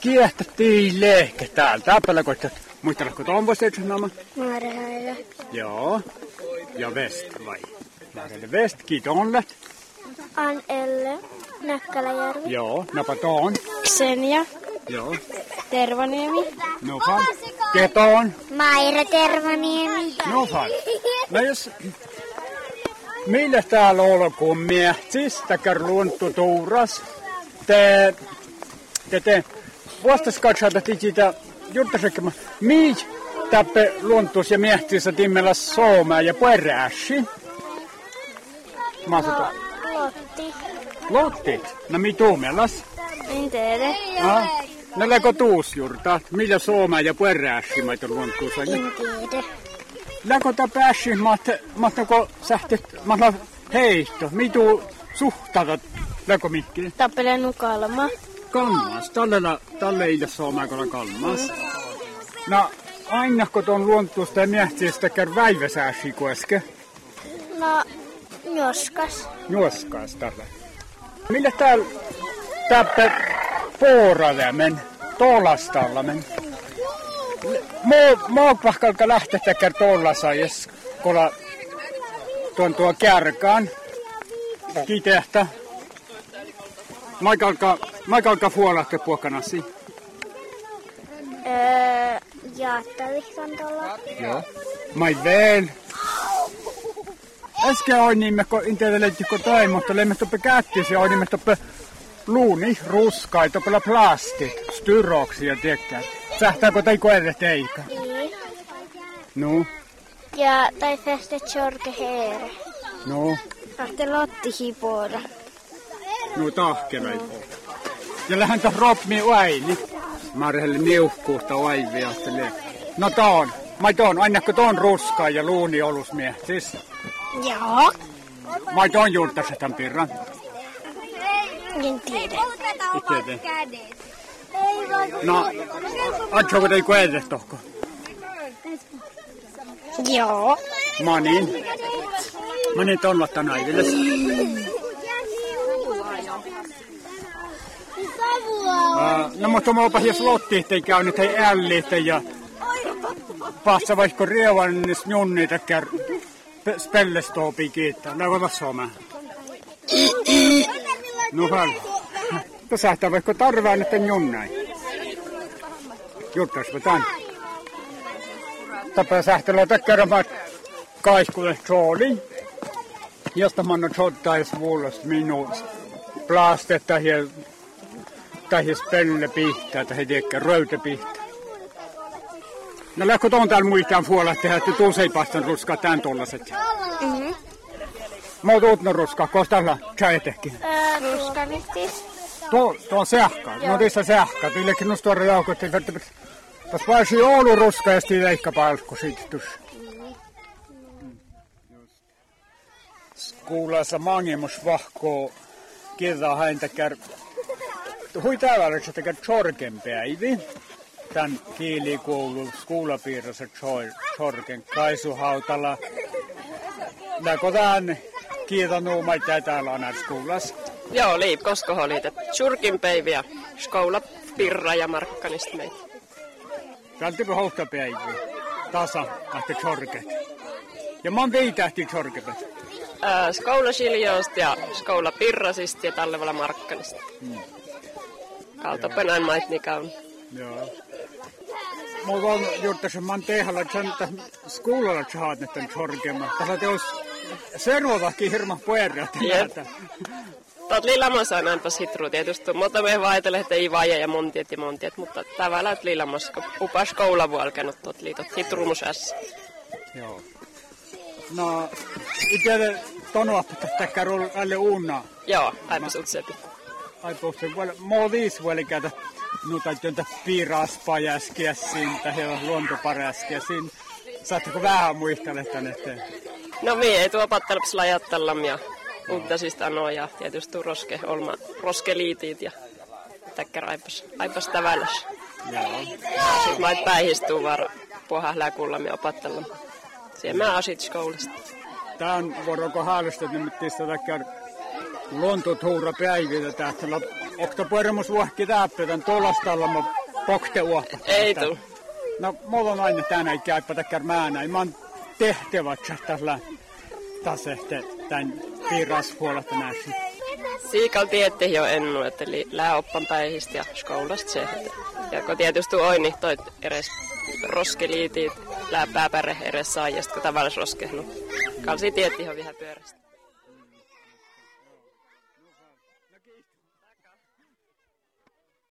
kiehtettiin lehke täällä. Täällä koittaa. Muistatko tuon voisi sanoa? Marhaila. Joo. Ja West vai? Marhaila West, kiitonlet. Ann Elle. Näkkäläjärvi. Joo, napa tuon. Xenia. Joo. Tervaniemi. No fan. Keton. Maire Tervaniemi. No fan. No jos... Millä täällä olkoon miehtis, takar luontu tuuras, te... Te te... Vastaskatsata tijitä juttasekema. Mii tappe luontuus ja miehtissä timmellä soomää ja peräsi. Mä Lotti. Lotti, no mi tuumelas? En tiedä. Ah, no läkö tuus jurta, millä soomää ja peräsi mä tuon luontuussa. En tiedä. Läkö ta pääsi, mä mahtako sähtet, mä heitto, mitu suhtavat, läkö mikki? Tappele nukalma. Kalmas, tällä tällä ei soomää kolla kalmas. No, aina kun tuon luontuusta ja miehtiöstä käy väiväsääsi kueske, No, joskas. nuoskaas tällä. Millä täällä täppä puoralämen, tolastallamen? Mä pahkalka lähtetä kär tollasa, jos kola tuon tuo kärkaan. Kitehtä. Maikalka, maikalka fuolahte puokanasi. Öö, jaattavihkan tuolla. Joo. Mai väl. Äsken oli nimme, kun intellekti kun toi, mutta lemme toppe kättisi, oli nimme toppe luuni, ruskai, toppe plastik, styroksia, tiedätkö. Sähtääkö tai koelle teikä? Niin. No, Ja tai feste chorke heere. no, Ahte Lotti hipoda. no tahkelai. Ja lähden taas ropmi uaini. Marhelle niuhkuusta uaivia, ajattelee. No toon, mä toon, aina kun toon ruskaa ja luuni olusmie. Siis, Joo. mä toon juurtaset tämän pirran. En tiedä. Itse No, Atsoiko tei koelle tohko? Joo. Mä niin. Mä niin ton latta naiville. No mutta mä opa hies lottiitte käynyt hei ällitte ja passa vaikka rievan niin junni takkar spellestoopi kiittää. Lägå vassa mä. No hal. Tässä vaikka tarvaan että junnai. Juttas mä tän. Tapa sähtelä takkaramat kaiskulle trooli. Josta man har tottais vuolosta minusta. Plastetta ja tai spelle pihtaa tai tiedäkö röytä pihtaa. No lähkö tuon täällä muistaan puolella tehdä, että tuus ei pastan ruskaa tän tollaset. Mhm. Mä oon tuutnut ruskaa, koska tällä tjäitekin. Öö, ruskanittis. Tuo, tuo sähkä, no tässä sähkä, tillekin nustuora jaukot, että Tässä pääsi Oulu ruska ja sitten leikka palkku sitten. Kuulassa mangimus vahkoo kirjaa häntä kär... Hui täällä että kär Chorken päivi. Tän kielikoulu skuulapiirissä Chorken Kaisuhautala. Läkö tän kiitä nuumaita täällä on skuulas. Joo, Liip, koska että Surkin päivi ja skoula Pirra ja Markkanista meitä. Täältä on houhta päivi. Tasa, ahte Chorket. Ja mä oon viitähti Chorket. Skoula Siljoosta ja skoula Pirrasista ja Tallevala Markkanista. Mm. Kaltopenan mait mikä on. Joo. Mulla on juuri tässä, mä oon tehällä, että skuulalla saat nyt tämän Chorkema. Tässä teos seuraavakin hirma puerra. Tuot liilamossa on ainapas hitru tietysti, mutta me vaitelle, että ei vaje ja montiet ja montiet, mutta liilamossa, kun upas koula alkanut tuot liitot hitrumus ässä. Joo. No, itse tonua pitää käydä alle uunna. Joo, aipas utsepi. Ai puhutte, mä viisi vuoden käytä nuta työntä piiraspajaskiä siinä, tai luontoparäskiä siinä. Saatteko vähän muistella tänne eteen? No mie ei tuo pattelps lajattellam ja uuttasista anoa ja tietysti roske, olma, roskeliitit ja täkkär aipas, aipas täväläs. Joo. Sitten mä et päihistuu var puhah läkulla ja opattellam. Siellä mä asit skoulasta. Tää on vuoroko haalista, että nyt tätä käy luontotuura päivillä tähtellä Onko to pueremus vuohki täppötän tuollastalla mo pokte uoppa? Ei tuu. No, mulla on aina tänä käypä takkar määnä. Mä oon tehtävät tällä tässä tämän piiraspuolelta näissä. Siikal tietti jo ennu, että li, lää oppan päihistä ja skoulasta se. Ja kun tietysti on, niin toi edes roskeliitit, lää pääpäre edes saajasta, kun tavallis roskehnu. Kalsi tietti jo vähän pyörästä.